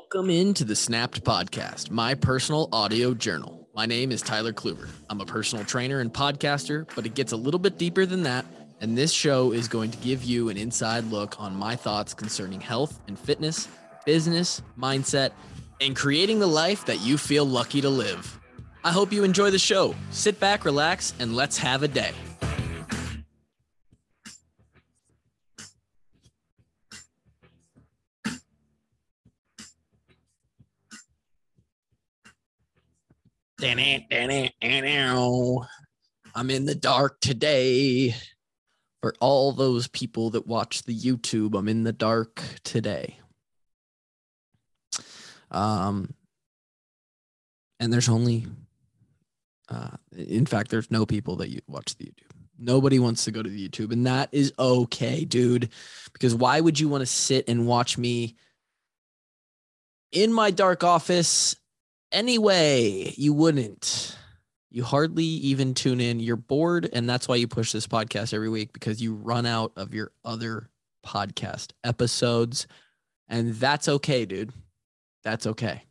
Welcome into the Snapped Podcast, my personal audio journal. My name is Tyler Kluber. I'm a personal trainer and podcaster, but it gets a little bit deeper than that. And this show is going to give you an inside look on my thoughts concerning health and fitness, business, mindset, and creating the life that you feel lucky to live. I hope you enjoy the show. Sit back, relax, and let's have a day. I'm in the dark today. For all those people that watch the YouTube, I'm in the dark today. Um, and there's only, uh, in fact, there's no people that you watch the YouTube. Nobody wants to go to the YouTube, and that is okay, dude. Because why would you want to sit and watch me in my dark office anyway? You wouldn't. You hardly even tune in. You're bored, and that's why you push this podcast every week because you run out of your other podcast episodes, and that's okay, dude. That's okay.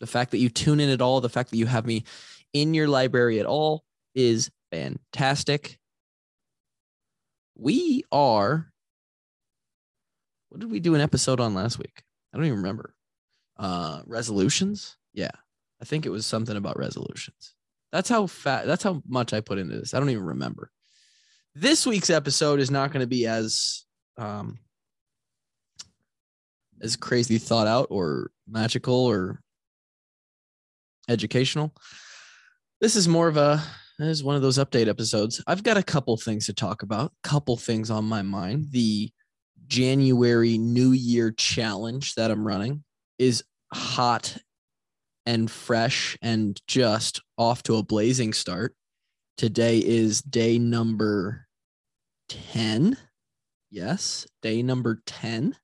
The fact that you tune in at all, the fact that you have me in your library at all is fantastic. We are. What did we do an episode on last week? I don't even remember. Uh, resolutions. Yeah, I think it was something about resolutions. That's how fat. That's how much I put into this. I don't even remember. This week's episode is not going to be as um, as crazy thought out or magical or educational. This is more of a this is one of those update episodes. I've got a couple things to talk about, couple things on my mind. The January New Year challenge that I'm running is hot and fresh and just off to a blazing start. Today is day number 10. Yes, day number 10.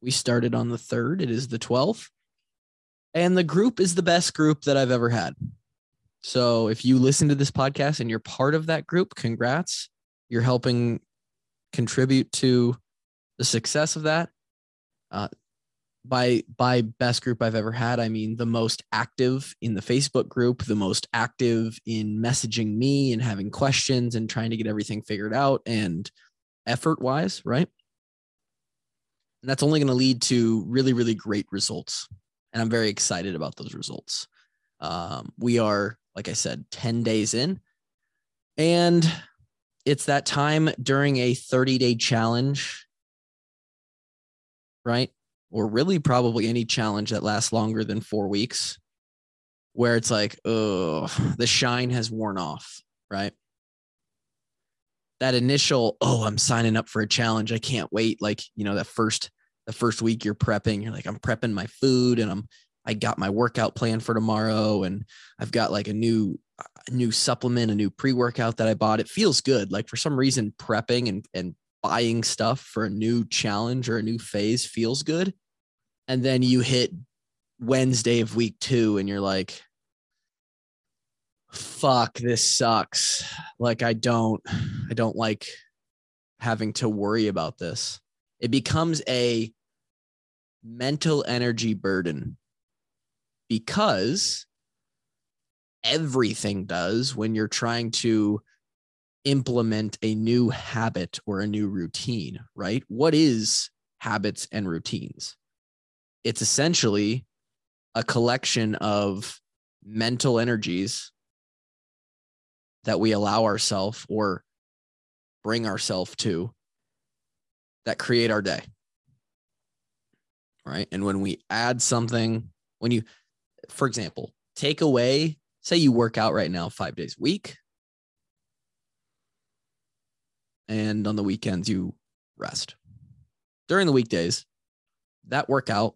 We started on the 3rd. It is the 12th. And the group is the best group that I've ever had. So if you listen to this podcast and you're part of that group, congrats. You're helping contribute to the success of that. Uh, by by best group I've ever had, I mean the most active in the Facebook group, the most active in messaging me and having questions and trying to get everything figured out and effort wise, right? And that's only going to lead to really, really great results. And I'm very excited about those results. Um, we are, like I said, 10 days in. And it's that time during a 30 day challenge, right? Or really, probably any challenge that lasts longer than four weeks, where it's like, oh, the shine has worn off, right? that initial oh i'm signing up for a challenge. I can't wait like you know that first the first week you're prepping you're like i'm prepping my food and i'm i got my workout plan for tomorrow and i've got like a new a new supplement a new pre-workout that i bought. It feels good. Like for some reason prepping and and buying stuff for a new challenge or a new phase feels good. And then you hit wednesday of week two and you're like fuck this sucks. Like i don't i don't like having to worry about this. It becomes a mental energy burden because everything does when you're trying to implement a new habit or a new routine right what is habits and routines it's essentially a collection of mental energies that we allow ourselves or bring ourselves to that create our day. Right. And when we add something, when you, for example, take away, say you work out right now five days a week, and on the weekends you rest. During the weekdays, that workout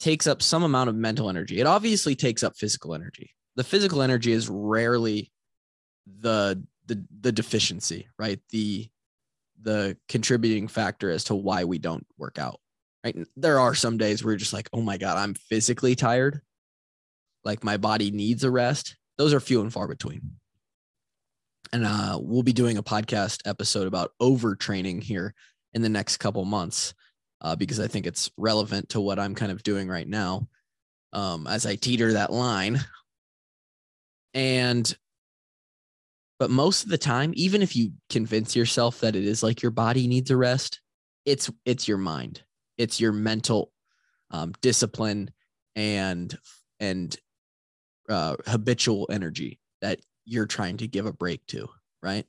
takes up some amount of mental energy. It obviously takes up physical energy. The physical energy is rarely the the the deficiency, right? The the contributing factor as to why we don't work out. Right? There are some days where you're just like, "Oh my god, I'm physically tired." Like my body needs a rest. Those are few and far between. And uh, we'll be doing a podcast episode about overtraining here in the next couple months. uh, because I think it's relevant to what I'm kind of doing right now um, as I teeter that line. And, but most of the time, even if you convince yourself that it is like your body needs a rest, it's it's your mind, it's your mental um, discipline and and uh, habitual energy that you're trying to give a break to, right?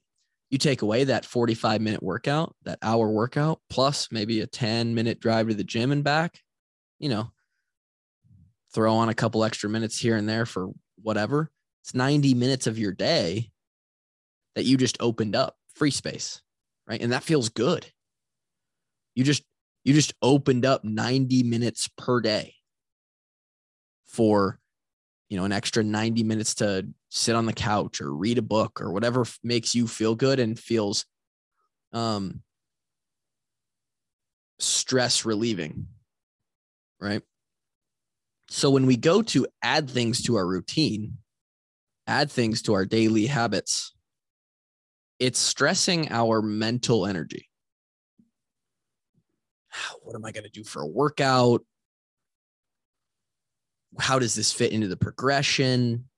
You take away that 45 minute workout, that hour workout, plus maybe a 10 minute drive to the gym and back, you know, throw on a couple extra minutes here and there for whatever. It's 90 minutes of your day that you just opened up free space, right? And that feels good. You just you just opened up 90 minutes per day for you know an extra 90 minutes to sit on the couch or read a book or whatever makes you feel good and feels um stress relieving right? So when we go to add things to our routine add things to our daily habits it's stressing our mental energy. What am i going to do for a workout? How does this fit into the progression?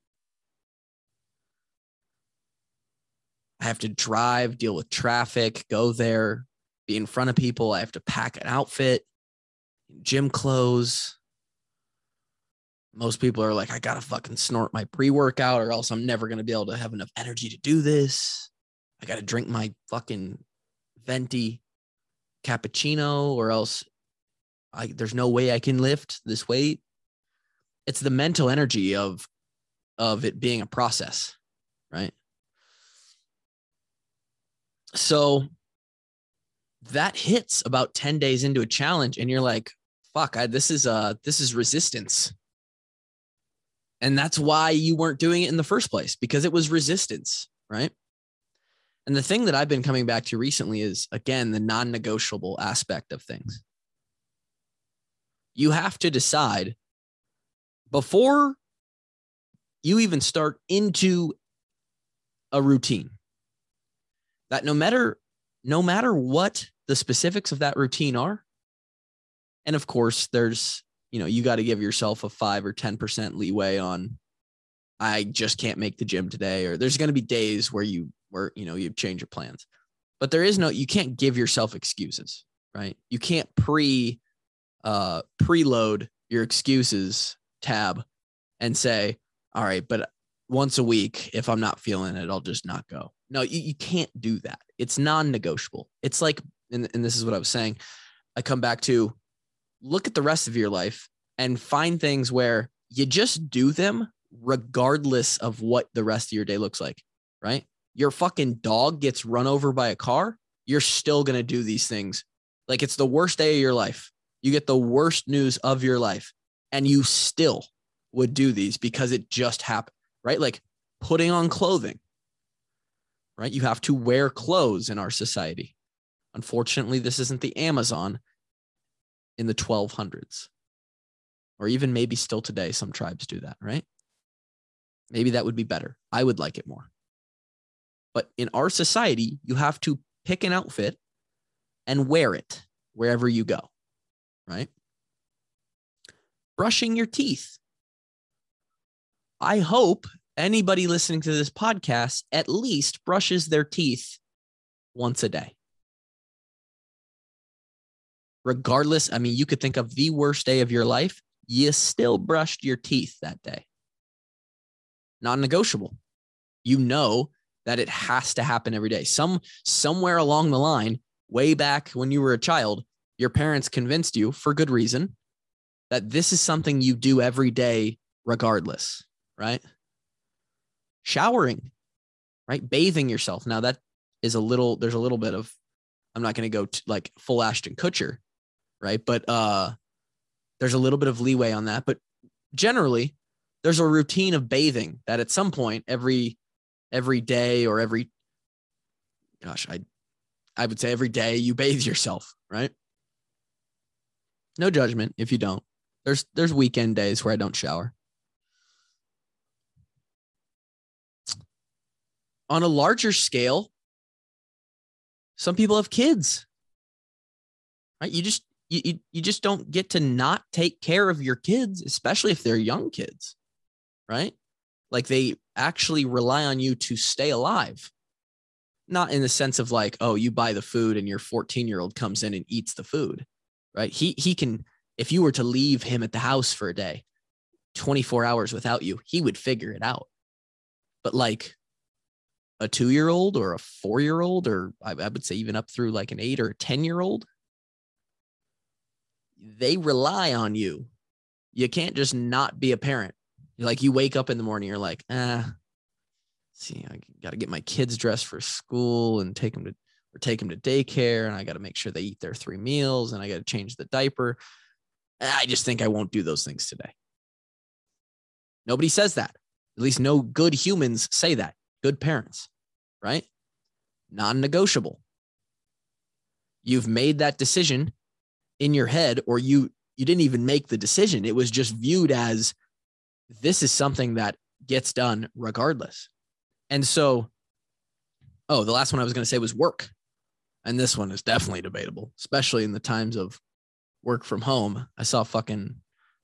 I have to drive, deal with traffic, go there, be in front of people. I have to pack an outfit, gym clothes. Most people are like, I gotta fucking snort my pre workout or else I'm never gonna be able to have enough energy to do this. I gotta drink my fucking venti cappuccino or else I, there's no way I can lift this weight it's the mental energy of of it being a process right so that hits about 10 days into a challenge and you're like fuck I, this is uh this is resistance. And that's why you weren't doing it in the first place because it was resistance right? And the thing that i've been coming back to recently is again the non-negotiable aspect of things. You have to decide before you even start into a routine that no matter no matter what the specifics of that routine are and of course there's you know you got to give yourself a 5 or 10% leeway on i just can't make the gym today or there's going to be days where you where you know you change your plans but there is no you can't give yourself excuses right you can't pre uh preload your excuses tab and say, all right, but once a week, if I'm not feeling it, I'll just not go. No, you, you can't do that. It's non negotiable. It's like, and, and this is what I was saying. I come back to look at the rest of your life and find things where you just do them regardless of what the rest of your day looks like, right? Your fucking dog gets run over by a car, you're still going to do these things. Like it's the worst day of your life. You get the worst news of your life and you still would do these because it just happened, right? Like putting on clothing, right? You have to wear clothes in our society. Unfortunately, this isn't the Amazon in the 1200s, or even maybe still today, some tribes do that, right? Maybe that would be better. I would like it more. But in our society, you have to pick an outfit and wear it wherever you go, right? brushing your teeth. I hope anybody listening to this podcast at least brushes their teeth once a day. Regardless, I mean, you could think of the worst day of your life, you still brushed your teeth that day. Non negotiable. You know that it has to happen every day. Some somewhere along the line, way back when you were a child, your parents convinced you for good reason that this is something you do every day, regardless, right? Showering, right? Bathing yourself. Now, that is a little, there's a little bit of, I'm not going to go to like full Ashton Kutcher, right? But uh, there's a little bit of leeway on that. But generally, there's a routine of bathing that at some point every every day or every gosh i i would say every day you bathe yourself right no judgment if you don't there's there's weekend days where I don't shower. On a larger scale, some people have kids. Right? You just you, you, just don't get to not take care of your kids, especially if they're young kids, right? Like they actually rely on you to stay alive. Not in the sense of like, oh, you buy the food and your 14 year old comes in and eats the food, right? He, he can, if you were to leave him at the house for a day, 24 hours without you, he would figure it out. But like a two year old or a four year old, or I, I would say even up through like an eight or a 10 year old, they rely on you. You can't just not be a parent. Like you wake up in the morning, you're like, ah, see, I got to get my kids dressed for school and take them to or take them to daycare, and I got to make sure they eat their three meals, and I got to change the diaper. I just think I won't do those things today. Nobody says that. At least no good humans say that. Good parents, right? Non negotiable. You've made that decision in your head or you you didn't even make the decision it was just viewed as this is something that gets done regardless and so oh the last one i was going to say was work and this one is definitely debatable especially in the times of work from home i saw fucking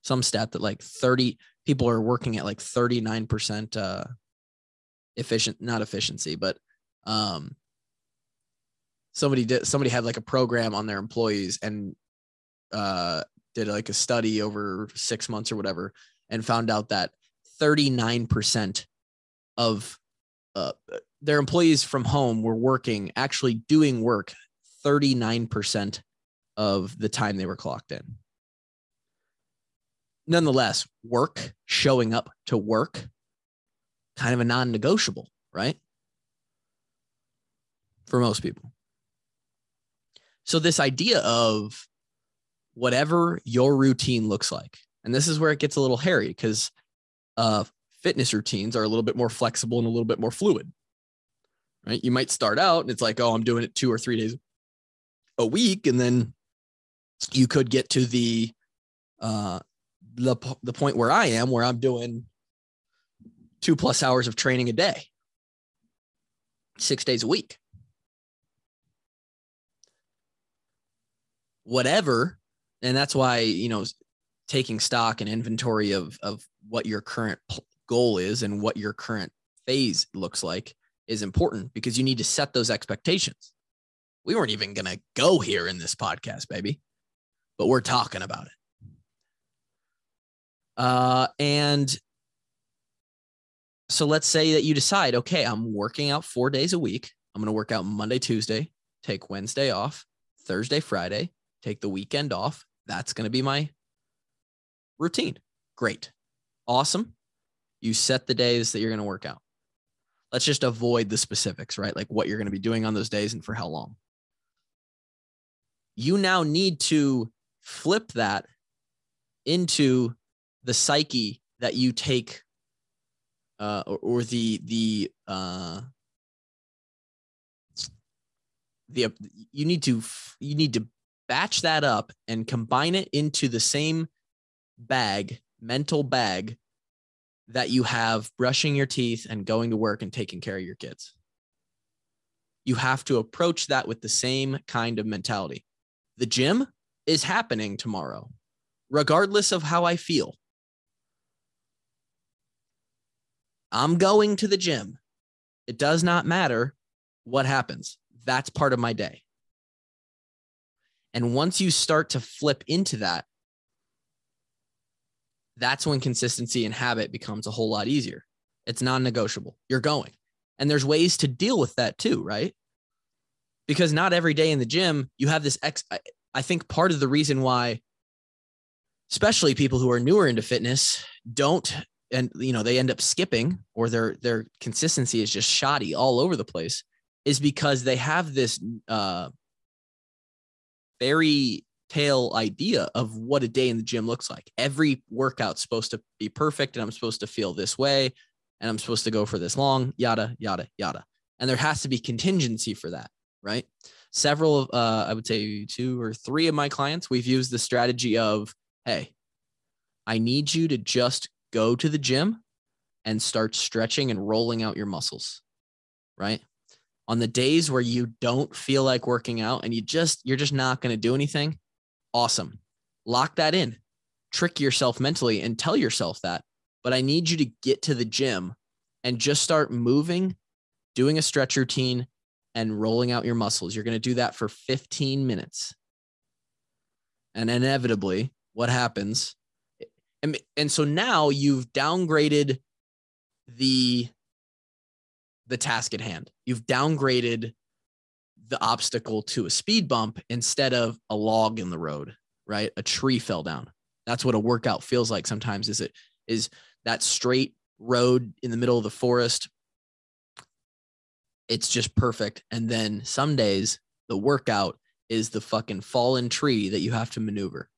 some stat that like 30 people are working at like 39% uh efficient not efficiency but um somebody did somebody had like a program on their employees and uh, did like a study over six months or whatever and found out that 39% of uh, their employees from home were working, actually doing work 39% of the time they were clocked in. Nonetheless, work, showing up to work, kind of a non negotiable, right? For most people. So, this idea of whatever your routine looks like. And this is where it gets a little hairy because uh, fitness routines are a little bit more flexible and a little bit more fluid. Right? You might start out and it's like, oh, I'm doing it two or three days a week, and then you could get to the uh, the the point where I am, where I'm doing two plus hours of training a day, six days a week. Whatever and that's why you know taking stock and inventory of of what your current goal is and what your current phase looks like is important because you need to set those expectations. We weren't even going to go here in this podcast, baby, but we're talking about it. Uh, and so let's say that you decide, okay, I'm working out four days a week. I'm going to work out Monday, Tuesday, take Wednesday off, Thursday, Friday, take the weekend off. That's going to be my routine. Great. Awesome. You set the days that you're going to work out. Let's just avoid the specifics, right? Like what you're going to be doing on those days and for how long. You now need to flip that into the psyche that you take uh, or, or the the uh, the you need to you need to batch that up and combine it into the same bag, mental bag that you have brushing your teeth and going to work and taking care of your kids. You have to approach that with the same kind of mentality. The gym is happening tomorrow, regardless of how I feel. I'm going to the gym. It does not matter what happens. That's part of my day. And once you start to flip into that, that's when consistency and habit becomes a whole lot easier. It's non negotiable. You're going. And there's ways to deal with that too, right? Because not every day in the gym, you have this ex. I think part of the reason why, especially people who are newer into fitness, don't and you know they end up skipping or their their consistency is just shoddy all over the place is because they have this uh fairy tale idea of what a day in the gym looks like. Every workout's supposed to be perfect and I'm supposed to feel this way and I'm supposed to go for this long, yada, yada, yada. And there has to be contingency for that, right? Several of, uh, I would say two or three of my clients, we've used the strategy of, hey, I need you to just go to the gym and start stretching and rolling out your muscles, right? On the days where you don't feel like working out and you just you're just not going to do anything Awesome. Lock that in. Trick yourself mentally and tell yourself that. But I need you to get to the gym and just start moving, doing a stretch routine, and rolling out your muscles. You're going to do that for 15 minutes. And inevitably, what happens? And, and so now you've downgraded the the task at hand. You've downgraded the obstacle to a speed bump instead of a log in the road, right? A tree fell down. That's what a workout feels like sometimes is it is that straight road in the middle of the forest. It's just perfect. And then some days the workout is the fucking fallen tree that you have to maneuver,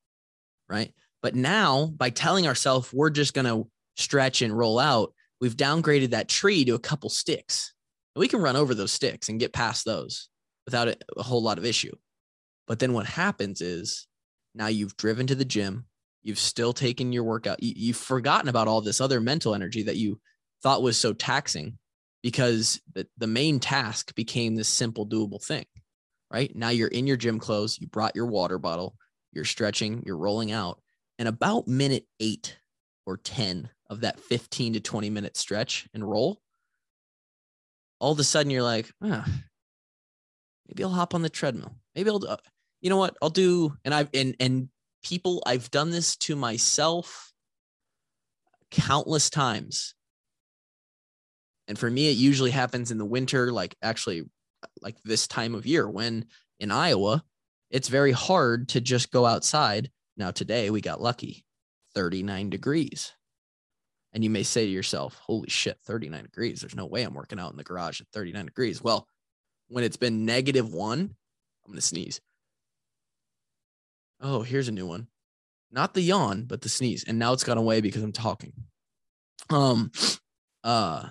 right? But now by telling ourselves we're just going to stretch and roll out, we've downgraded that tree to a couple sticks. And we can run over those sticks and get past those without a, whole lot of issue. But then what happens is now you've driven to the gym, you've still taken your workout, you, you've forgotten about all this other mental energy that you thought was so taxing because the, the main task became this simple, doable thing, right? Now you're in your gym clothes, you brought your water bottle, you're stretching, you're rolling out. And about minute eight or 10 of that 15 to 20 minute stretch and roll, all of a sudden you're like, ah, maybe I'll hop on the treadmill. Maybe I'll, uh, you know what? I'll do, and I've, and, and people, I've done this to myself countless times. And for me, it usually happens in the winter, like actually, like this time of year when in Iowa, it's very hard to just go outside. Now, today we got lucky 39 degrees. And you may say to yourself, holy shit, 39 degrees. There's no way I'm working out in the garage at 39 degrees. Well, when it's been negative one, I'm going to sneeze. Oh, here's a new one. Not the yawn, but the sneeze. And now it's gone away because I'm talking. Um, uh,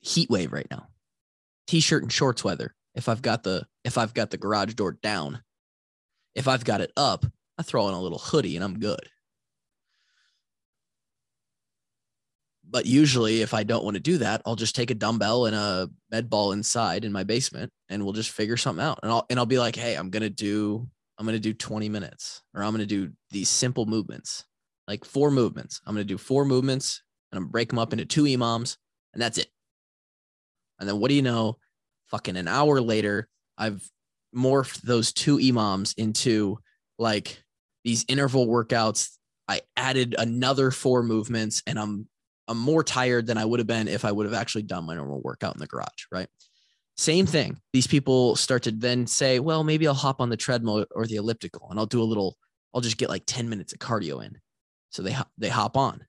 heat wave right now. T-shirt and shorts weather. If I've got the if I've got the garage door down, if I've got it up, I throw in a little hoodie and I'm good. But usually, if I don't want to do that, I'll just take a dumbbell and a med ball inside in my basement, and we'll just figure something out. And I'll and I'll be like, hey, I'm gonna do I'm gonna do 20 minutes, or I'm gonna do these simple movements, like four movements. I'm gonna do four movements, and I'm break them up into two EMOMs, and that's it. And then what do you know? Fucking an hour later, I've morphed those two EMOMs into like these interval workouts. I added another four movements, and I'm I'm more tired than I would have been if I would have actually done my normal workout in the garage, right? Same thing. These people start to then say, well, maybe I'll hop on the treadmill or the elliptical and I'll do a little, I'll just get like 10 minutes of cardio in. So they, they hop on.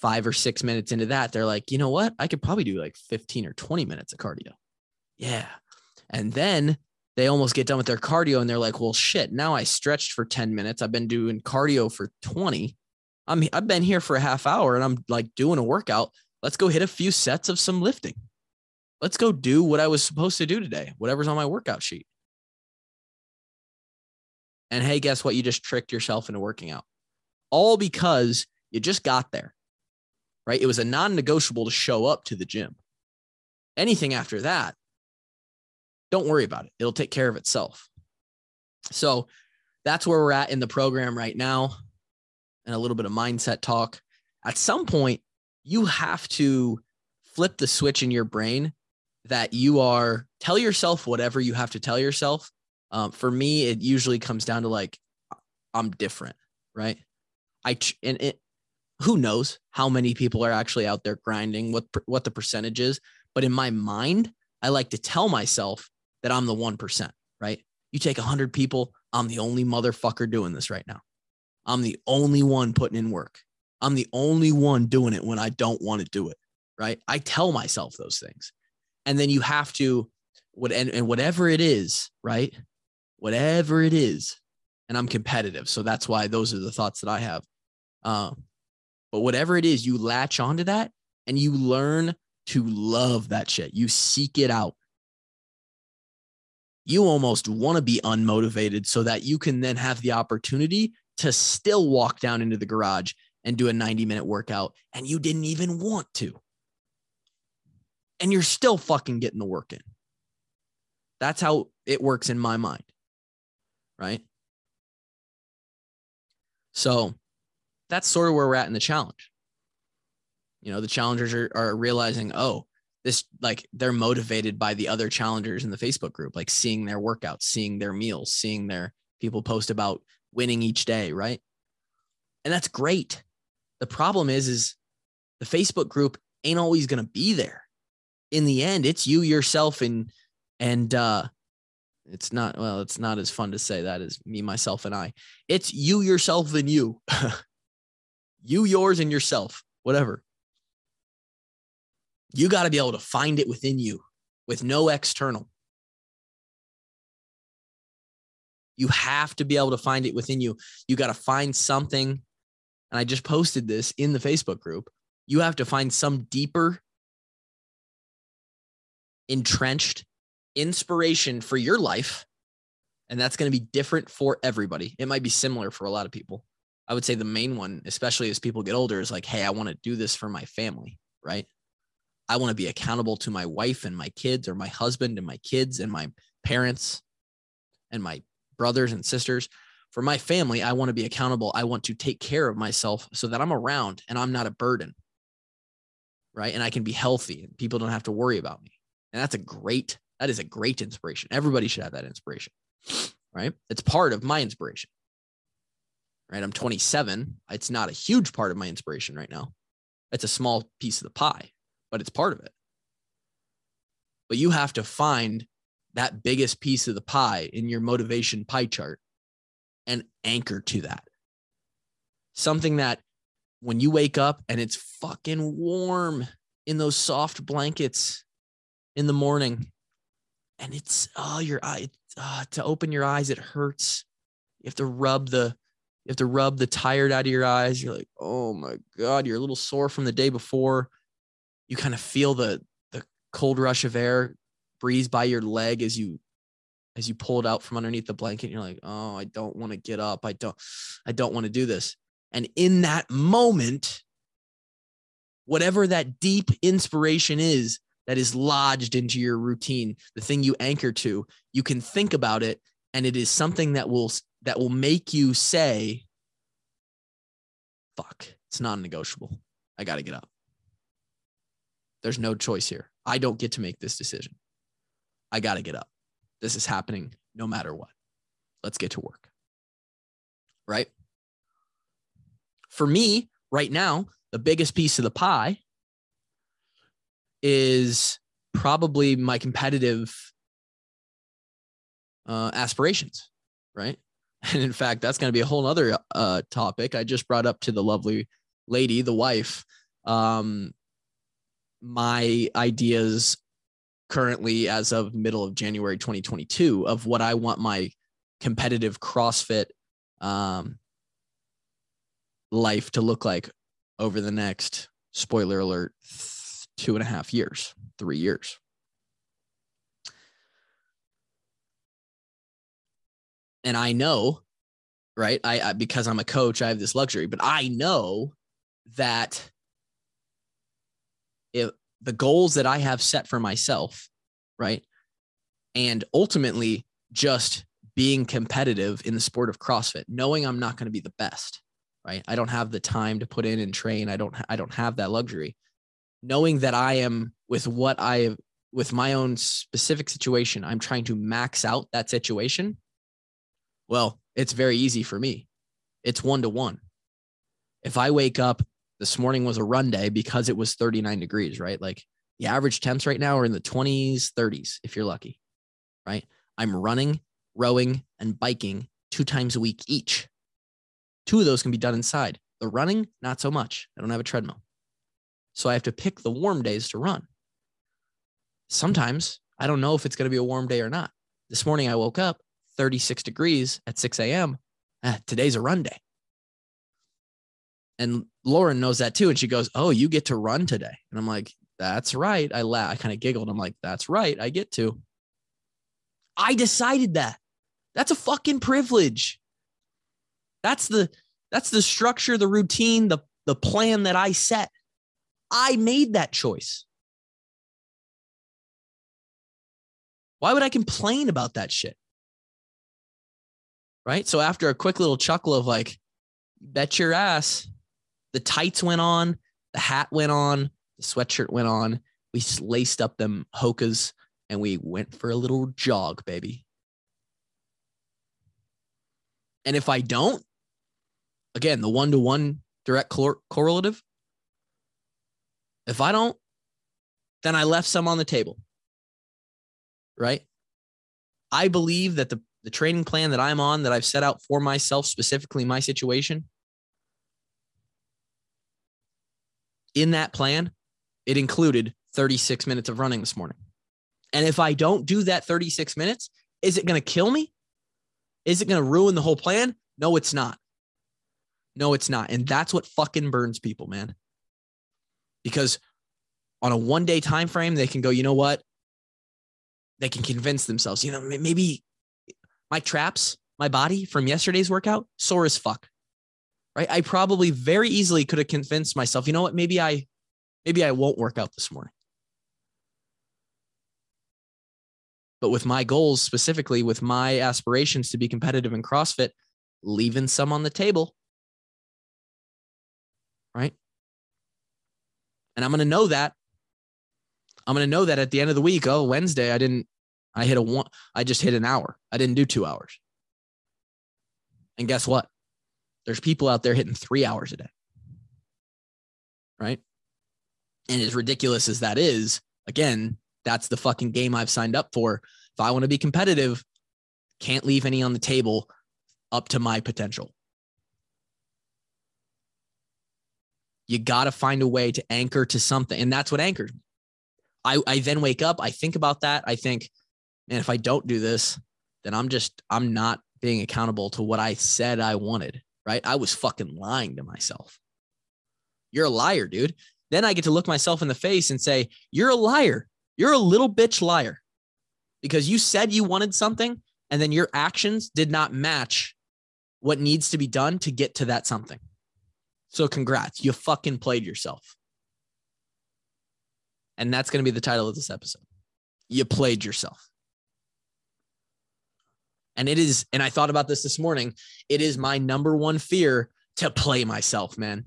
Five or six minutes into that, they're like, you know what? I could probably do like 15 or 20 minutes of cardio. Yeah. And then they almost get done with their cardio and they're like, well, shit, now I stretched for 10 minutes. I've been doing cardio for 20. I'm I've been here for a half hour and I'm like doing a workout. Let's go hit a few sets of some lifting. Let's go do what I was supposed to do today, whatever's on my workout sheet. And hey, guess what? You just tricked yourself into working out. All because you just got there. Right? It was a non-negotiable to show up to the gym. Anything after that, don't worry about it. It'll take care of itself. So that's where we're at in the program right now and a little bit of mindset talk. At some point, you have to flip the switch in your brain that you are tell yourself whatever you have to tell yourself. Um, for me, it usually comes down to like, I'm different, right? I and it, who knows how many people are actually out there grinding, what what the percentage is. But in my mind, I like to tell myself that I'm the one percent, right? You take hundred people, I'm the only motherfucker doing this right now. I'm the only one putting in work. I'm the only one doing it when I don't want to do it. Right. I tell myself those things. And then you have to, what and, and whatever it is, right? Whatever it is. And I'm competitive. So that's why those are the thoughts that I have. Um, but whatever it is, you latch onto that and you learn to love that shit. You seek it out. You almost want to be unmotivated so that you can then have the opportunity to still walk down into the garage and do a 90 minute workout and you didn't even want to. And you're still fucking getting the work in. That's how it works in my mind. right? So that's sort of where we're at in the challenge. You know, the challengers are, are realizing, oh, this like they're motivated by the other challengers in the Facebook group, like seeing their workouts, seeing their meals, seeing their people post about winning each day, right? And that's great. The problem is, is the Facebook group ain't always gonna be there. In the end, it's you yourself and and uh it's not well, it's not as fun to say that as me, myself, and I. It's you yourself and you. you, yours, and yourself, whatever. You got to be able to find it within you with no external. You have to be able to find it within you. You got to find something. And I just posted this in the Facebook group. You have to find some deeper, entrenched inspiration for your life. And that's going to be different for everybody. It might be similar for a lot of people. I would say the main one, especially as people get older, is like, hey, I want to do this for my family, right? I want to be accountable to my wife and my kids, or my husband and my kids and my parents and my brothers and sisters. For my family, I want to be accountable. I want to take care of myself so that I'm around and I'm not a burden, right? And I can be healthy and people don't have to worry about me. And that's a great, that is a great inspiration. Everybody should have that inspiration, right? It's part of my inspiration, right? I'm 27. It's not a huge part of my inspiration right now. It's a small piece of the pie, but it's part of it. But you have to find that biggest piece of the pie in your motivation pie chart and anchor to that. Something that when you wake up and it's fucking warm in those soft blankets in the morning and it's oh your eye uh, to open your eyes it hurts. You have to rub the you have to rub the tired out of your eyes. You're like oh my god you're a little sore from the day before. You kind of feel the the cold rush of air breeze by your leg as you as you pull it out from underneath the blanket. You're like oh i don't want to get up. I don't i don't want to do this. And in that moment whatever that deep inspiration is that is lodged into your routine the thing you anchor to you can think about it and it is something that will that will make you say fuck it's non-negotiable i got to get up. There's no choice here. I don't get to make this decision. I got to get up. This is happening no matter what. Let's get to work. Right? For me, right now, the biggest piece of the pie is probably my competitive uh, aspirations, right? And in fact, that's going to be a whole other uh, topic. I just brought up to the lovely lady, the wife, um, my ideas currently as of middle of January 2022 of what I want my competitive CrossFit um, life to look like over the next spoiler alert two and a half years, three years. And I know, right? I, I because I'm a coach, I have this luxury, but I know that the goals that I have set for myself, right? And ultimately just being competitive in the sport of CrossFit, knowing I'm not going to be the best, right? I don't have the time to put in and train. I don't I don't have that luxury. Knowing that I am with what I with my own specific situation, I'm trying to max out that situation. Well, it's very easy for me. It's one to one. If I wake up this morning was a run day because it was 39 degrees, right? Like the average temps right now are in the 20s, 30s, if you're lucky, right? I'm running, rowing, and biking two times a week each. Two of those can be done inside. The running, not so much. I don't have a treadmill. So I have to pick the warm days to run. Sometimes I don't know if it's going to be a warm day or not. This morning I woke up 36 degrees at 6 a.m. Ah, today's a run day. And Lauren knows that too. And she goes, Oh, you get to run today. And I'm like, That's right. I laugh. I kind of giggled. I'm like, That's right. I get to. I decided that. That's a fucking privilege. That's the that's the structure, the routine, the the plan that I set. I made that choice. Why would I complain about that shit? Right. So after a quick little chuckle of like, bet your ass, the tights went on, the hat went on, the sweatshirt went on. We laced up them hokas and we went for a little jog, baby. And if I don't, again, the one to one direct cor- correlative, if I don't, then I left some on the table. Right. I believe that the, the training plan that I'm on, that I've set out for myself, specifically my situation, in that plan, it included 36 minutes of running this morning. And if I don't do that 36 minutes, is it going to kill me? Is it going to ruin the whole plan? No, it's not. No, it's not. And that's what fucking burns people, man. Because on a one day time frame, they can go, you know what? They can convince themselves, you know, maybe my traps, my body from yesterday's workout, sore as fuck. Right. I probably very easily could have convinced myself, you know what? Maybe I, maybe I won't work out this morning. But with my goals, specifically with my aspirations to be competitive in CrossFit, leaving some on the table. Right. And I'm going to know that. I'm going to know that at the end of the week. Oh, Wednesday, I didn't, I hit a one, I just hit an hour. I didn't do two hours. And guess what? There's people out there hitting three hours a day. Right. And as ridiculous as that is, again, that's the fucking game I've signed up for. If I want to be competitive, can't leave any on the table up to my potential. You got to find a way to anchor to something. And that's what anchors me. I, I then wake up, I think about that. I think, man, if I don't do this, then I'm just, I'm not being accountable to what I said I wanted, right? I was fucking lying to myself. You're a liar, dude. Then I get to look myself in the face and say, You're a liar. You're a little bitch liar because you said you wanted something and then your actions did not match what needs to be done to get to that something. So congrats, you fucking played yourself. And that's going to be the title of this episode. You played yourself. And it is, and I thought about this this morning. It is my number one fear to play myself, man.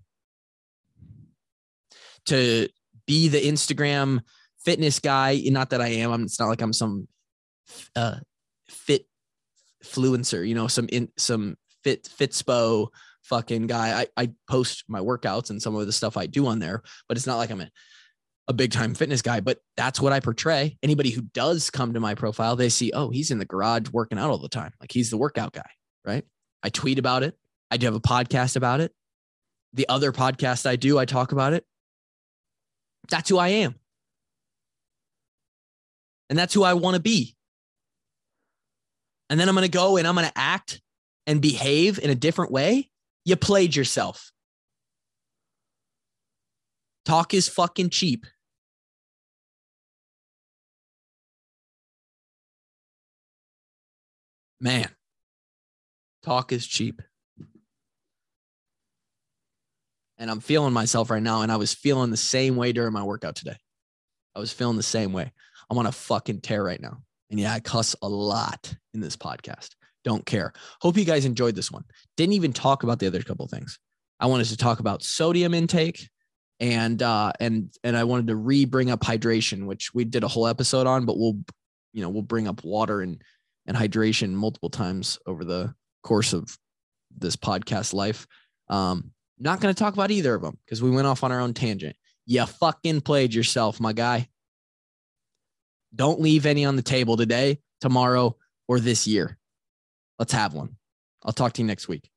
To be the Instagram fitness guy. Not that I am. I'm, it's not like I'm some uh, fit fluencer, you know, some in some fit fitspo fucking guy. I, I post my workouts and some of the stuff I do on there, but it's not like I'm a, a big time fitness guy, but that's what I portray. Anybody who does come to my profile, they see, oh, he's in the garage working out all the time. Like he's the workout guy, right? I tweet about it. I do have a podcast about it. The other podcast I do, I talk about it. That's who I am. And that's who I want to be. And then I'm going to go and I'm going to act and behave in a different way. You played yourself. Talk is fucking cheap. Man, talk is cheap. And I'm feeling myself right now. And I was feeling the same way during my workout today. I was feeling the same way. I'm on a fucking tear right now. And yeah, I cuss a lot in this podcast. Don't care. Hope you guys enjoyed this one. Didn't even talk about the other couple things. I wanted to talk about sodium intake and uh and and I wanted to re bring up hydration, which we did a whole episode on, but we'll you know, we'll bring up water and and hydration multiple times over the course of this podcast life. Um, not going to talk about either of them because we went off on our own tangent. You fucking played yourself, my guy. Don't leave any on the table today, tomorrow, or this year. Let's have one. I'll talk to you next week.